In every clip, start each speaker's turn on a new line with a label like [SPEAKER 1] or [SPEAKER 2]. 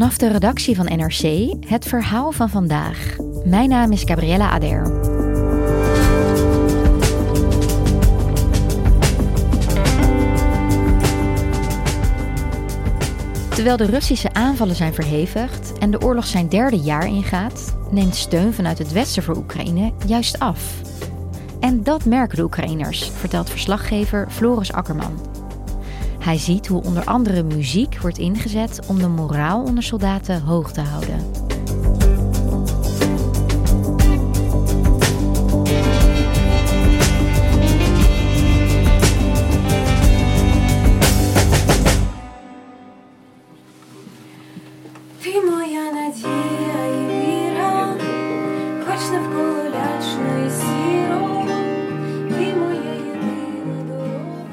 [SPEAKER 1] Vanaf de redactie van NRC het verhaal van vandaag. Mijn naam is Gabriella Ader. Terwijl de Russische aanvallen zijn verhevigd en de oorlog zijn derde jaar ingaat, neemt steun vanuit het Westen voor Oekraïne juist af. En dat merken de Oekraïners, vertelt verslaggever Floris Akkerman. Hij ziet hoe onder andere muziek wordt ingezet om de moraal onder soldaten hoog te houden.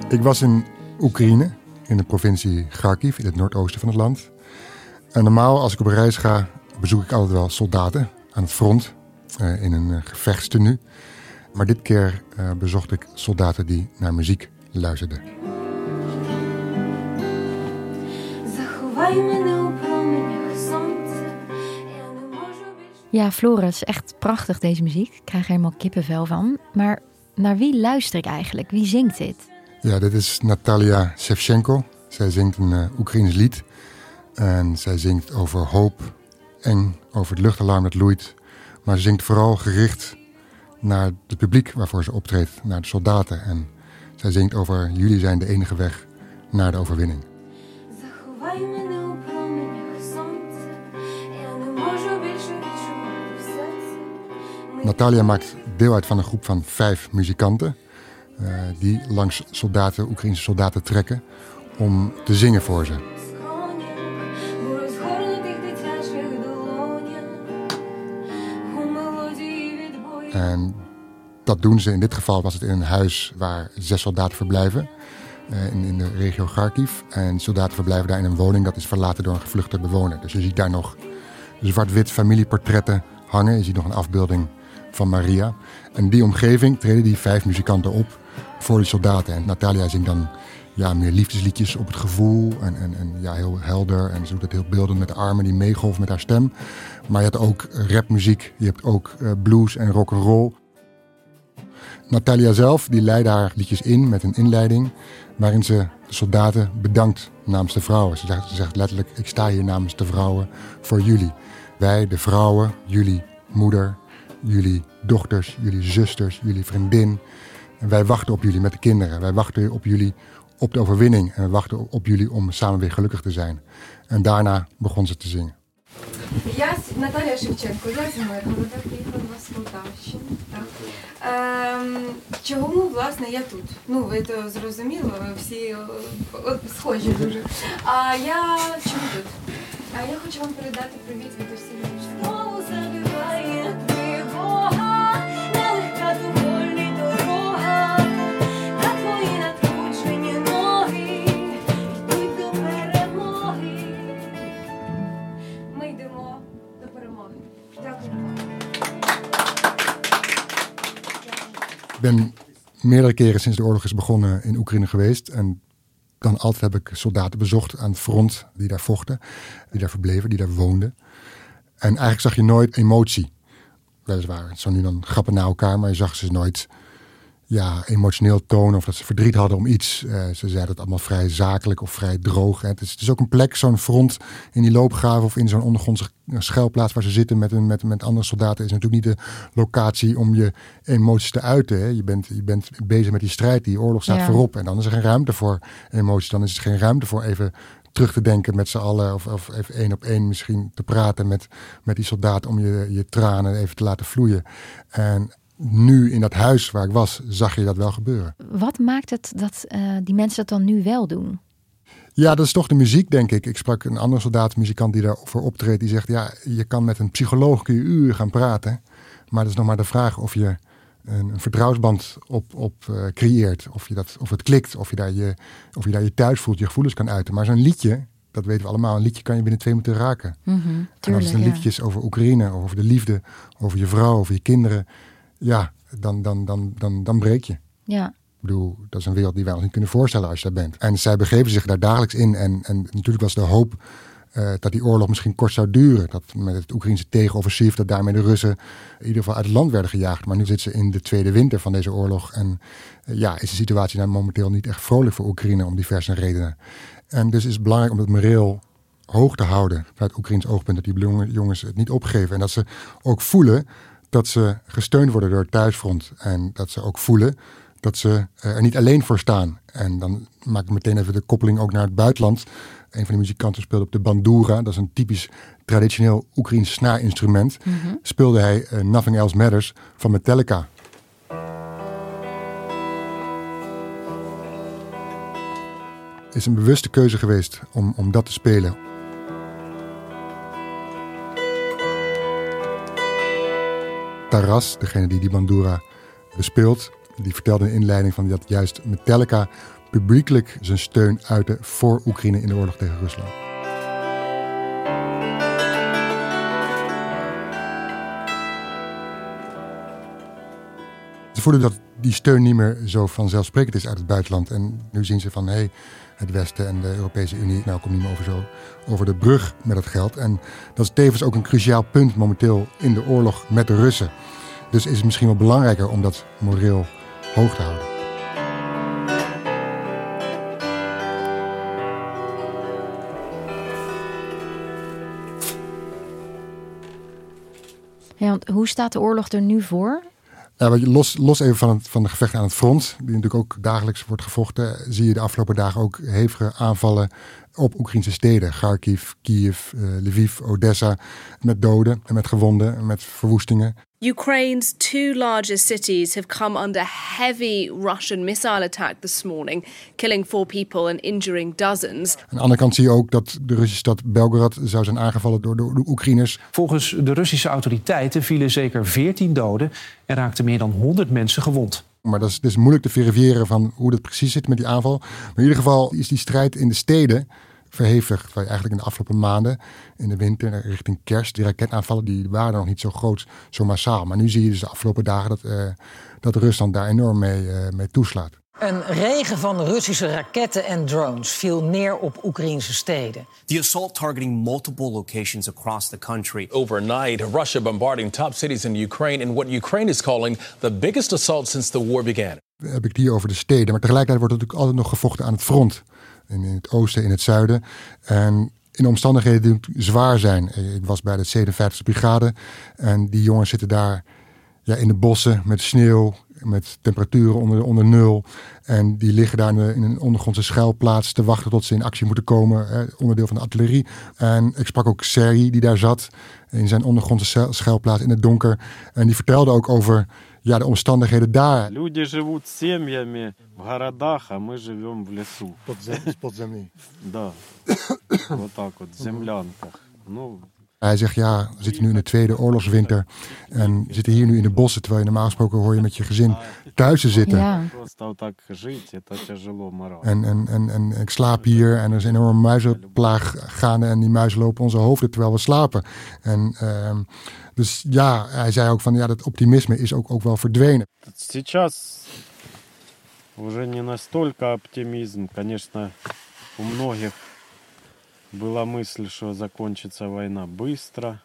[SPEAKER 2] Ik was in Oekraïne in de provincie Kharkiv, in het noordoosten van het land. En normaal, als ik op reis ga, bezoek ik altijd wel soldaten aan het front eh, in een eh, gevechtstenu. Maar dit keer eh, bezocht ik soldaten die naar muziek luisterden.
[SPEAKER 1] Ja, Floris, echt prachtig deze muziek. Ik krijg er helemaal kippenvel van. Maar naar wie luister ik eigenlijk? Wie zingt dit?
[SPEAKER 2] Ja, dit is Natalia Shevchenko. Zij zingt een uh, Oekraïns lied. En zij zingt over hoop, en over het luchtalarm dat loeit. Maar ze zingt vooral gericht naar het publiek waarvoor ze optreedt, naar de soldaten. En zij zingt over jullie zijn de enige weg naar de overwinning. Natalia maakt deel uit van een groep van vijf muzikanten. Eh, die langs soldaten, Oekraïnse soldaten trekken om te zingen voor ze. En dat doen ze. In dit geval was het in een huis waar zes soldaten verblijven. Eh, in, in de regio Kharkiv. En soldaten verblijven daar in een woning dat is verlaten door een gevluchte bewoner. Dus je ziet daar nog zwart-wit familieportretten hangen. Je ziet nog een afbeelding van Maria. En die omgeving treden die vijf muzikanten op voor die soldaten. En Natalia zingt dan ja, meer liefdesliedjes op het gevoel. En, en, en ja, heel helder. En ze doet het heel beeldend met de armen die meegolven met haar stem. Maar je hebt ook rapmuziek. Je hebt ook eh, blues en rock'n'roll. Natalia zelf die leidde haar liedjes in met een inleiding waarin ze de soldaten bedankt namens de vrouwen. Ze ze zegt letterlijk, ik sta hier namens de vrouwen voor jullie. Wij, de vrouwen, jullie moeder, jullie dochters, jullie zusters, jullie vriendin. En wij wachten op jullie met de kinderen. Wij wachten op jullie op de overwinning. En we wachten op jullie om samen weer gelukkig te zijn. En daarna begon ze te zingen.
[SPEAKER 3] Я С- Наталія Шевченко, я з Миргорода, приїхала з Полтавщини. Так. Ем, чому, власне, я тут? Ну, ви то зрозуміло, ви всі е, от, схожі дуже. А я чому тут? А я хочу вам передати привіт від усіх.
[SPEAKER 2] Ben meerdere keren sinds de oorlog is begonnen in Oekraïne geweest. En dan altijd heb ik soldaten bezocht aan het front die daar vochten. Die daar verbleven, die daar woonden. En eigenlijk zag je nooit emotie. Weliswaar, zo nu dan grappen naar elkaar, maar je zag ze nooit ja, emotioneel tonen of dat ze verdriet hadden om iets. Eh, ze zeiden het allemaal vrij zakelijk of vrij droog. Hè. Het, is, het is ook een plek, zo'n front in die loopgraven of in zo'n ondergrondse schuilplaats waar ze zitten met, een, met, met andere soldaten. Is natuurlijk niet de locatie om je emoties te uiten. Hè. Je, bent, je bent bezig met die strijd, die oorlog staat
[SPEAKER 1] Ja.
[SPEAKER 2] voorop. En dan is er geen ruimte voor emoties. Dan is er geen ruimte voor even terug te denken met z'n allen. Of, of even één op één misschien te praten met, met die soldaat om je, je tranen even te laten vloeien. En nu in dat huis waar ik was, zag je dat wel gebeuren.
[SPEAKER 1] Wat maakt het dat eh, die mensen dat dan nu wel doen?
[SPEAKER 2] Ja, dat is toch de muziek, denk ik. Ik sprak een andere soldaat, muzikant die daarvoor optreedt. Die zegt, ja, je kan met een psycholoog kun je uren gaan praten. Maar dat is nog maar de vraag of je een, een vertrouwensband op, op eh, creëert. Of, je dat, of het klikt, of je, daar je, of je daar je thuis voelt, je gevoelens kan uiten. Maar zo'n liedje, dat weten we allemaal, een liedje kan je binnen twee minuten raken. en als het
[SPEAKER 1] Tuurlijk,
[SPEAKER 2] een liedje is over Oekraïne, of over de liefde, over je vrouw, over je kinderen. Ja, dan, dan, dan, dan, dan breek je.
[SPEAKER 1] Ja,
[SPEAKER 2] Ik bedoel, dat is een wereld die wij ons niet kunnen voorstellen als je daar bent. En zij begeven zich daar dagelijks in. En, en natuurlijk was de hoop eh, dat die oorlog misschien kort zou duren. Dat met het Oekraïnse tegenoffensief, dat daarmee de Russen in ieder geval uit het land werden gejaagd. Maar nu zitten ze in de tweede winter van deze oorlog. En eh, ja, is de situatie daar momenteel niet echt vrolijk voor Oekraïne om diverse redenen. En dus is het belangrijk om het moreel hoog te houden vanuit Oekraïns oogpunt. Dat die jongen- jongens het niet opgeven. En dat ze ook voelen dat ze gesteund worden door het thuisfront. En dat ze ook voelen dat ze eh, er niet alleen voor staan. En dan maak ik meteen even de koppeling ook naar het buitenland. Een van de muzikanten speelde op de bandura. Dat is een typisch traditioneel Oekraïns snaarinstrument. Speelde hij eh, Nothing Else Matters van Metallica. Het is een bewuste keuze geweest om, om dat te spelen. Taras, degene die die bandura bespeelt, die vertelde in de inleiding van dat juist Metallica publiekelijk zijn steun uitte voor Oekraïne in de oorlog tegen Rusland. Voelen dat die steun niet meer zo vanzelfsprekend is uit het buitenland. En nu zien ze van hé, hey, het Westen en de Europese Unie, nou komt niet meer over, zo, over de brug met het geld. En dat is tevens ook een cruciaal punt momenteel in de oorlog met de Russen. Dus is het misschien wel belangrijker om dat moreel hoog te houden.
[SPEAKER 1] ja want hoe staat de oorlog er nu voor?
[SPEAKER 2] Ja, los, los even van, het, van de gevechten aan het front, die natuurlijk ook dagelijks wordt gevochten, zie je de afgelopen dagen ook hevige aanvallen op Oekraïnse steden. Kharkiv, Kiev, eh, Lviv, Odessa, met doden en met gewonden en met verwoestingen.
[SPEAKER 4] Ukraine's two largest cities have come under heavy Russian missile attack this morning, killing four people and injuring dozens.
[SPEAKER 2] Aan de andere kant zie je ook dat de Russische stad Belgorod zou zijn aangevallen door de Oekraïners.
[SPEAKER 5] Volgens de Russische autoriteiten vielen zeker 14 doden en raakten meer dan 100 mensen gewond.
[SPEAKER 2] Maar dat is, het is moeilijk te verifiëren van hoe dat precies zit met die aanval. Maar in ieder geval is die strijd in de steden verhevigd. Je eigenlijk in de afgelopen maanden, in de winter, richting kerst, die raketaanvallen, die waren nog niet zo groot, zo massaal. Maar nu zie je dus de afgelopen dagen dat, eh, dat Rusland daar enorm mee, eh, mee toeslaat.
[SPEAKER 6] Een regen van Russische raketten en drones viel neer op Oekraïnse steden.
[SPEAKER 7] The assault targeting multiple locations across the country.
[SPEAKER 8] Overnight, Russia bombarding top cities in Ukraine in what Ukraine is calling the biggest assault since the war began.
[SPEAKER 2] Dan heb ik het hier over de steden. Maar tegelijkertijd wordt er natuurlijk altijd nog gevochten aan het front. In, het oosten, in het zuiden. En in omstandigheden die zwaar zijn. Ik was bij de 57e brigade. En die jongens zitten daar ja, in de bossen met sneeuw. Met temperaturen onder, onder nul. En die liggen daar in, in een ondergrondse schuilplaats te wachten tot ze in actie moeten komen. Hè, onderdeel van de artillerie. En ik sprak ook Sergi die daar zat. In zijn ondergrondse schuil- schuilplaats in het donker. En die vertelde ook over ja, de omstandigheden daar.
[SPEAKER 9] Люди живут семьями в городах, а мы живем в лесу.
[SPEAKER 2] Spot землі.
[SPEAKER 9] Да. Вот так вот, в землянках. Ну,
[SPEAKER 2] Hij zegt ja, we zitten nu in de tweede oorlogswinter en we zitten hier nu in de bossen, terwijl je normaal gesproken hoor je met je gezin thuis te zitten.
[SPEAKER 1] Ja.
[SPEAKER 9] просто вот так жить, это тяжело морально.
[SPEAKER 2] En, en, en, en ik slaap hier en er is een enorme muizenplaag gaande en die muizen lopen onze hoofden terwijl we slapen. En ehm, dus ja, hij zei ook van ja, dat optimisme is ook, ook wel verdwenen.
[SPEAKER 9] Сейчас уже не настолько оптимизм. Конечно, у многих была мысль, что закончится война быстро.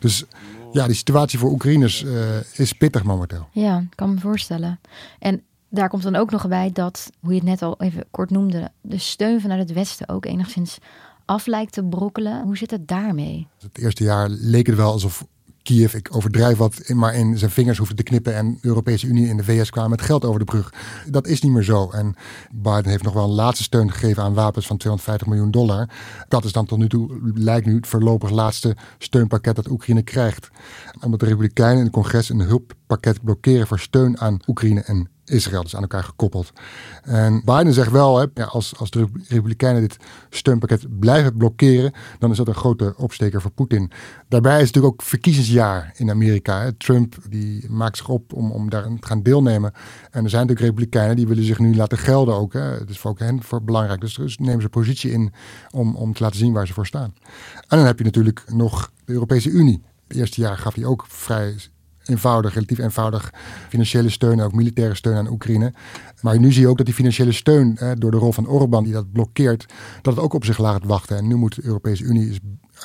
[SPEAKER 2] Dus ja, die situatie voor Oekraïners eh, is pittig momenteel.
[SPEAKER 1] Ja, ik kan me voorstellen. En daar komt dan ook nog bij dat, hoe je het net al even kort noemde, de steun vanuit het Westen ook enigszins af lijkt te brokkelen. Hoe zit het daarmee?
[SPEAKER 2] Het eerste jaar leek het wel alsof Kiev, ik overdrijf wat, maar in zijn vingers hoefde te knippen en de Europese Unie en de VS kwamen met geld over de brug. Dat is niet meer zo. En Biden heeft nog wel een laatste steun gegeven aan wapens van 250 miljoen dollar. Dat is dan tot nu toe, lijkt nu het voorlopig laatste steunpakket dat Oekraïne krijgt. Omdat de Republikeinen in het congres een hulppakket blokkeren voor steun aan Oekraïne en Israël, dus aan elkaar gekoppeld. En Biden zegt wel, hè, ja, als, als de Republikeinen dit steunpakket blijven blokkeren, dan is dat een grote opsteker voor Poetin. Daarbij is het natuurlijk ook verkiezingsjaar in Amerika. Hè. Trump die maakt zich op om, om daar te gaan deelnemen. En er zijn natuurlijk Republikeinen die willen zich nu laten gelden ook. Hè. Is voor ook hen voor belangrijk. Dus, dus nemen ze positie in om, om te laten zien waar ze voor staan. En dan heb je natuurlijk nog de Europese Unie. Het eerste jaar gaf hij ook vrij eenvoudig, relatief eenvoudig financiële steun, ook militaire steun aan Oekraïne. Maar nu zie je ook dat die financiële steun door de rol van Orbán die dat blokkeert, dat het ook op zich laat wachten. En nu moet de Europese Unie is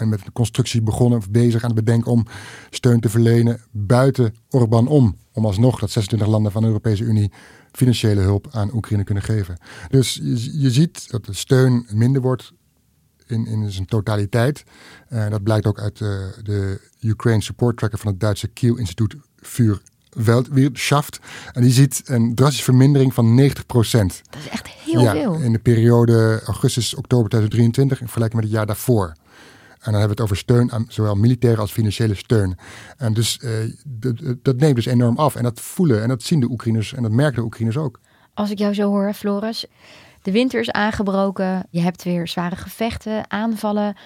[SPEAKER 2] met een constructie begonnen of bezig aan het bedenken om steun te verlenen buiten Orbán om. Om alsnog dat 26 landen van de Europese Unie financiële hulp aan Oekraïne kunnen geven. Dus je, je ziet dat de steun minder wordt in, in zijn totaliteit. Uh, dat blijkt ook uit uh, de Ukraine Support Tracker van het Duitse Kiel Instituut Vuur Weltwirtschaft. En die ziet een drastische vermindering van 90 procent.
[SPEAKER 1] Dat is echt heel
[SPEAKER 2] ja,
[SPEAKER 1] veel.
[SPEAKER 2] In de periode augustus-oktober 2023 in vergelijking met het jaar daarvoor. En dan hebben we het over steun aan zowel militaire als financiële steun. En dus uh, dat neemt dus enorm af. En dat voelen en dat zien de Oekraïners en dat merken de Oekraïners ook.
[SPEAKER 1] Als ik jou zo hoor, Floris, de winter is aangebroken. Je hebt weer zware gevechten, aanvallen.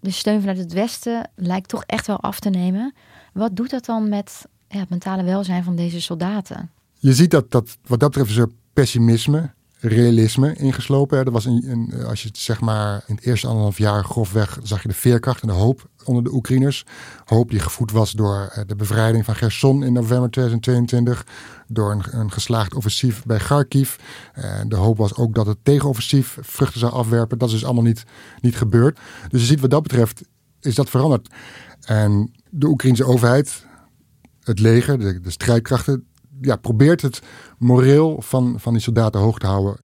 [SPEAKER 1] De steun vanuit het Westen lijkt toch echt wel af te nemen. Wat doet dat dan met ja, het mentale welzijn van deze soldaten?
[SPEAKER 2] Je ziet dat, dat wat dat betreft is pessimisme, realisme ingeslopen. Er was een, een, als je het zeg maar in het eerste anderhalf jaar grofweg zag je de veerkracht en de hoop onder de Oekraïners. Hoop die gevoed was door eh, de bevrijding van Gerson in november 2022. Door een, een geslaagd offensief bij Kharkiv. Uh, de hoop was ook dat het tegenoffensief vruchten zou afwerpen. Dat is dus allemaal niet, niet gebeurd. Dus je ziet wat dat betreft is dat veranderd. En de Oekraïnse overheid, het leger, de strijdkrachten, ja, probeert het moreel van, van die soldaten hoog te houden.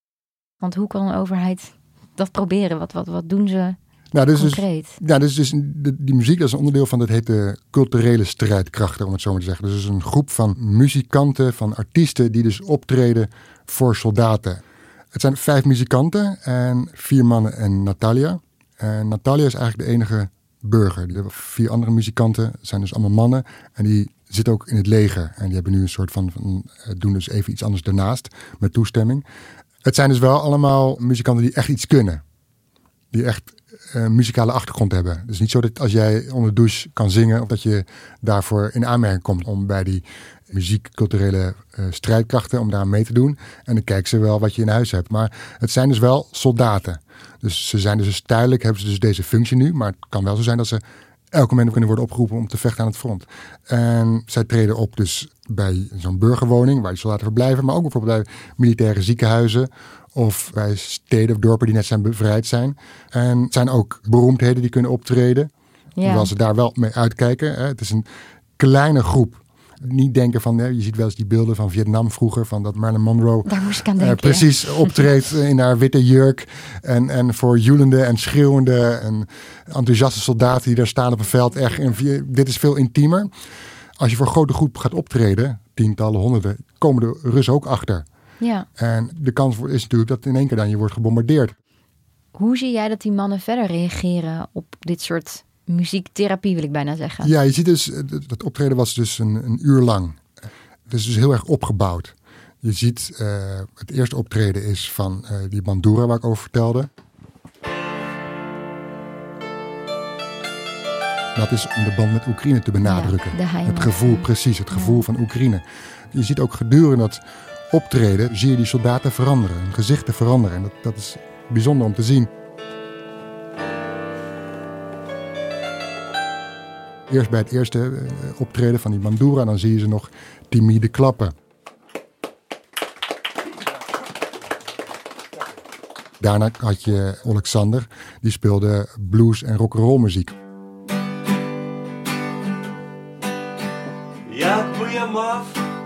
[SPEAKER 1] Want hoe kan een overheid dat proberen? Wat, wat, wat doen ze
[SPEAKER 2] nou, dus
[SPEAKER 1] concreet?
[SPEAKER 2] Dus, ja, dus, dus die muziek dat is een onderdeel van, dat heet de culturele strijdkrachten, om het zo maar te zeggen. Dus een groep van muzikanten, van artiesten die dus optreden voor soldaten. Het zijn vijf muzikanten en vier mannen en Natalia. En Natalia is eigenlijk de enige burger. De vier andere muzikanten zijn dus allemaal mannen en die zitten ook in het leger. En die hebben nu een soort van, van doen dus even iets anders daarnaast met toestemming. Het zijn dus wel allemaal muzikanten die echt iets kunnen. Die echt uh, muzikale achtergrond hebben. Dus niet zo dat als jij onder de douche kan zingen, of dat je daarvoor in aanmerking komt om bij die muziekculturele uh, strijdkrachten om daar mee te doen. En dan kijken ze wel wat je in huis hebt. Maar het zijn dus wel soldaten. Dus ze zijn dus tijdelijk, hebben ze dus deze functie nu. Maar het kan wel zo zijn dat ze elk moment kunnen worden opgeroepen om te vechten aan het front. En zij treden op dus bij zo'n burgerwoning waar die soldaten verblijven. Maar ook bijvoorbeeld bij militaire ziekenhuizen of bij steden of dorpen die net zijn bevrijd zijn. En het zijn ook beroemdheden die kunnen optreden. Ja. Hoewel ze daar wel mee uitkijken. Hè. Het is een kleine groep. Niet denken van, je ziet wel eens die beelden van Vietnam vroeger, van dat Marilyn Monroe
[SPEAKER 1] Daar moest ik aan denken,
[SPEAKER 2] uh, precies optreedt in haar witte jurk. En, en voor joelende en schreeuwende en enthousiaste soldaten die daar staan op een veld. Echt, en dit is veel intiemer. Als je voor een grote groep gaat optreden, tientallen, honderden, komen de Russen ook achter.
[SPEAKER 1] Ja.
[SPEAKER 2] En de kans is natuurlijk dat in één keer dan je wordt gebombardeerd.
[SPEAKER 1] Hoe zie jij dat die mannen verder reageren op dit soort muziektherapie, wil ik bijna zeggen?
[SPEAKER 2] Ja, je ziet dus, dat optreden was dus een, een uur lang. Het is dus heel erg opgebouwd. Je ziet, uh, het eerste optreden is van uh, die bandura waar ik over vertelde. Dat is om de band met Oekraïne te benadrukken.
[SPEAKER 1] Ja,
[SPEAKER 2] het gevoel, precies, het gevoel ja. van Oekraïne. Je ziet ook gedurende dat optreden, zie je die soldaten veranderen, hun gezichten veranderen. En dat, dat is bijzonder om te zien. Eerst bij het eerste optreden van die bandura, dan zie je ze nog timide klappen. Daarna had je Alexander, die speelde blues en rock'n'roll muziek.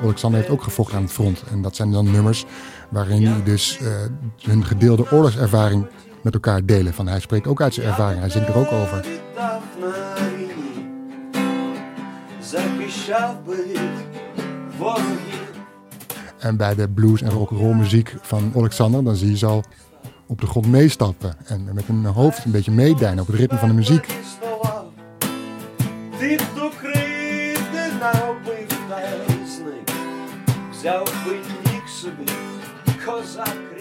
[SPEAKER 2] Alexander heeft ook gevochten aan het front. En dat zijn dan nummers waarin hij dus uh, hun gedeelde oorlogservaring met elkaar delen. Van hij spreekt ook uit zijn ervaring, hij zingt er ook over. En bij de blues en rock'n'roll muziek van Alexander, dan zie je ze al op de grond meestappen. En met hun hoofd een beetje meedijnen op het ritme van de muziek.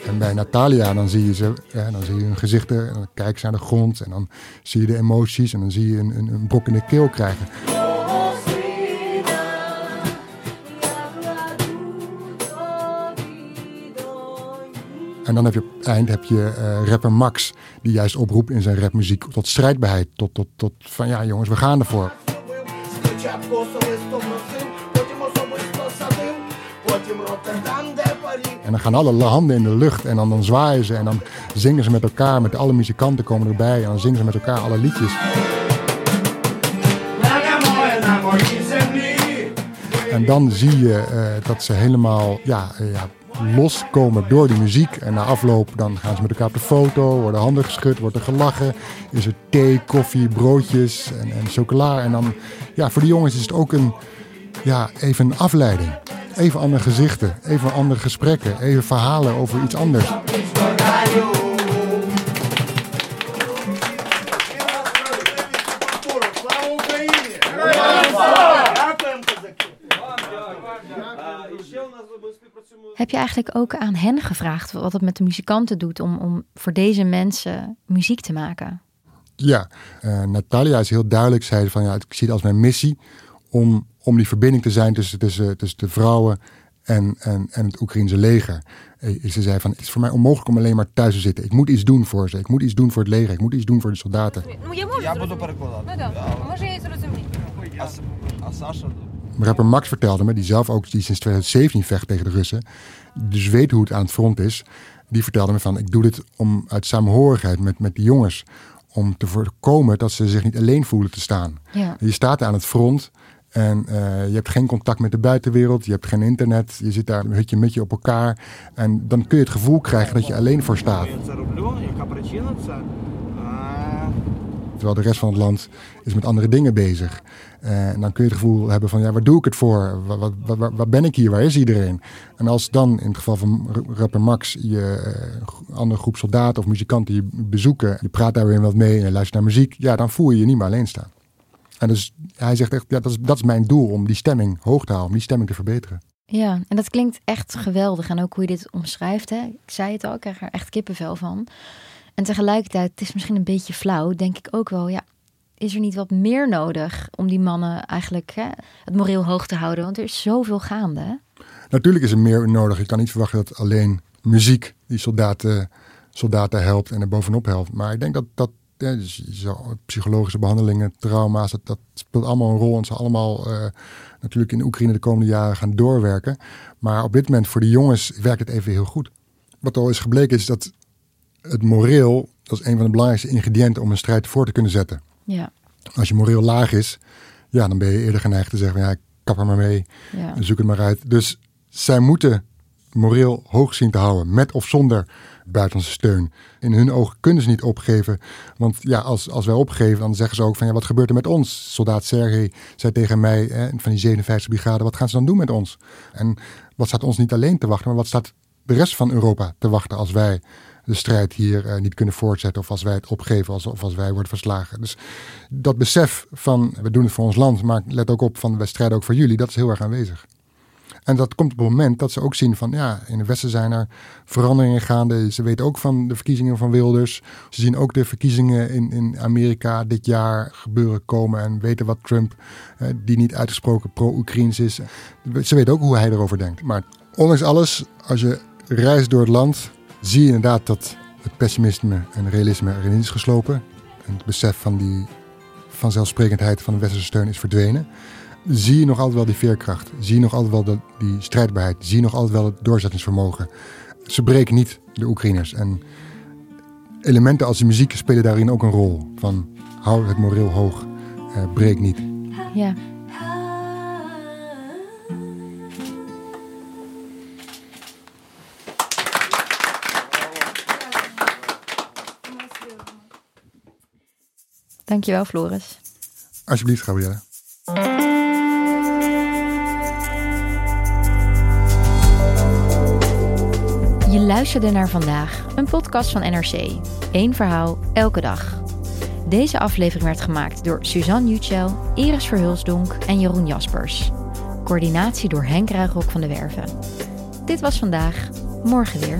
[SPEAKER 2] En bij Natalia, dan zie je ze, ja, dan zie je hun gezichten, en dan kijken ze naar de grond en dan zie je de emoties en dan zie je een, een, een brok in de keel krijgen. En dan heb je op het eind heb je uh, rapper Max, die juist oproept in zijn rapmuziek tot strijdbaarheid. Tot, tot, tot van ja jongens, we gaan ervoor. En dan gaan alle handen in de lucht en dan, dan zwaaien ze en dan zingen ze met elkaar. Met alle muzikanten komen erbij en dan zingen ze met elkaar alle liedjes. En dan zie je uh, dat ze helemaal ja, uh, ja, loskomen door die muziek. En na afloop dan gaan ze met elkaar op de foto, worden handen geschud, wordt er gelachen. Is er thee, koffie, broodjes en, en chocola. En dan, ja, voor die jongens is het ook een, ja, even een afleiding. Even andere gezichten, even andere gesprekken, even verhalen over iets anders.
[SPEAKER 1] Heb je eigenlijk ook aan hen gevraagd wat het met de muzikanten doet om, om voor deze mensen muziek te maken?
[SPEAKER 2] Ja, uh, Natalia is heel duidelijk. Zei van ja, ik zie het als mijn missie om, om die verbinding te zijn tussen, tussen, tussen de vrouwen en, en, en het Oekraïnse leger. Ze zei van, het is voor mij onmogelijk om alleen maar thuis te zitten. Ik moet iets doen voor ze. Ik moet iets doen voor het leger. Ik moet iets doen voor de soldaten. Rapper Max vertelde me, die zelf ook die sinds 2017 vecht tegen de Russen, dus weet hoe het aan het front is. Die vertelde me van, ik doe dit om uit samenhorigheid met, met die jongens. Om te voorkomen dat ze zich niet alleen voelen te staan.
[SPEAKER 1] Ja.
[SPEAKER 2] Je staat aan het front en uh, je hebt geen contact met de buitenwereld. Je hebt geen internet. Je zit daar een hutje met je op elkaar. En dan kun je het gevoel krijgen dat je alleen voor staat. Terwijl de rest van het land is met andere dingen bezig. Uh, en dan kun je het gevoel hebben van, ja, waar doe ik het voor? Waar, waar, ben ik hier? Waar is iedereen? En als dan, in het geval van rapper Max, je uh, andere groep soldaten of muzikanten bezoeken, je praat daar weer wat mee en je luistert naar muziek, ja, dan voel je je niet meer alleen staan. En dus hij zegt echt, ja, dat is, dat is mijn doel, om die stemming hoog te houden, om die stemming te verbeteren.
[SPEAKER 1] Ja, en dat klinkt echt geweldig. En ook hoe je dit omschrijft, hè? ik zei het al, ik krijg er echt kippenvel van. En tegelijkertijd, het is misschien een beetje flauw, denk ik ook wel, ja, is er niet wat meer nodig om die mannen eigenlijk hè, het moreel hoog te houden? Want er is zoveel gaande. Hè?
[SPEAKER 2] Natuurlijk is er meer nodig. Je kan niet verwachten dat alleen muziek die soldaten, soldaten helpt en er bovenop helpt. Maar ik denk dat, dat ja, dus zo, psychologische behandelingen, trauma's, dat, speelt allemaal een rol. En ze allemaal uh, natuurlijk in Oekraïne de komende jaren gaan doorwerken. Maar op dit moment voor de jongens werkt het even heel goed. Wat al is gebleken is dat het moreel, dat is een van de belangrijkste ingrediënten om een strijd voor te kunnen zetten.
[SPEAKER 1] Ja.
[SPEAKER 2] Als je moreel laag is, ja, dan ben je eerder geneigd te zeggen, ja, ik kap er maar mee,
[SPEAKER 1] ja.
[SPEAKER 2] zoek het maar uit. Dus zij moeten moreel hoog zien te houden, met of zonder buitenlandse steun. In hun ogen kunnen ze niet opgeven, want ja, als, als wij opgeven, dan zeggen ze ook van, ja, wat gebeurt er met ons? Soldaat Sergej zei tegen mij, hè, van die 57 brigade, wat gaan ze dan doen met ons? En wat staat ons niet alleen te wachten, maar wat staat de rest van Europa te wachten als wij de strijd hier uh, niet kunnen voortzetten of als wij het opgeven of als wij worden verslagen. Dus dat besef van we doen het voor ons land, maar let ook op van we strijden ook voor jullie, dat is heel erg aanwezig. En dat komt op het moment dat ze ook zien van ja, in het Westen zijn er veranderingen gaande. Ze weten ook van de verkiezingen van Wilders. Ze zien ook de verkiezingen in, in Amerika dit jaar gebeuren komen en weten wat Trump, uh, die niet uitgesproken pro-Oekraïns is. Ze weten ook hoe hij erover denkt. Maar ondanks alles, als je reist door het land, zie je inderdaad dat het pessimisme en realisme erin is geslopen. En het besef van die vanzelfsprekendheid van de westerse steun is verdwenen. Zie je nog altijd wel die veerkracht. Zie je nog altijd wel die strijdbaarheid. Zie je nog altijd wel het doorzettingsvermogen. Ze breken niet, de Oekraïners. En elementen als de muziek spelen daarin ook een rol. Van hou het moreel hoog. Uh, breek niet.
[SPEAKER 1] Ja. Dankjewel, Floris.
[SPEAKER 2] Alsjeblieft, Gabrielle.
[SPEAKER 1] Je luisterde naar vandaag, een podcast van NRC. Eén verhaal, elke dag. Deze aflevering werd gemaakt door Suzanne Jutschel, Iris Verhulsdonk en Jeroen Jaspers. Coördinatie door Henk Ruigrok van de Werven. Dit was vandaag, morgen weer.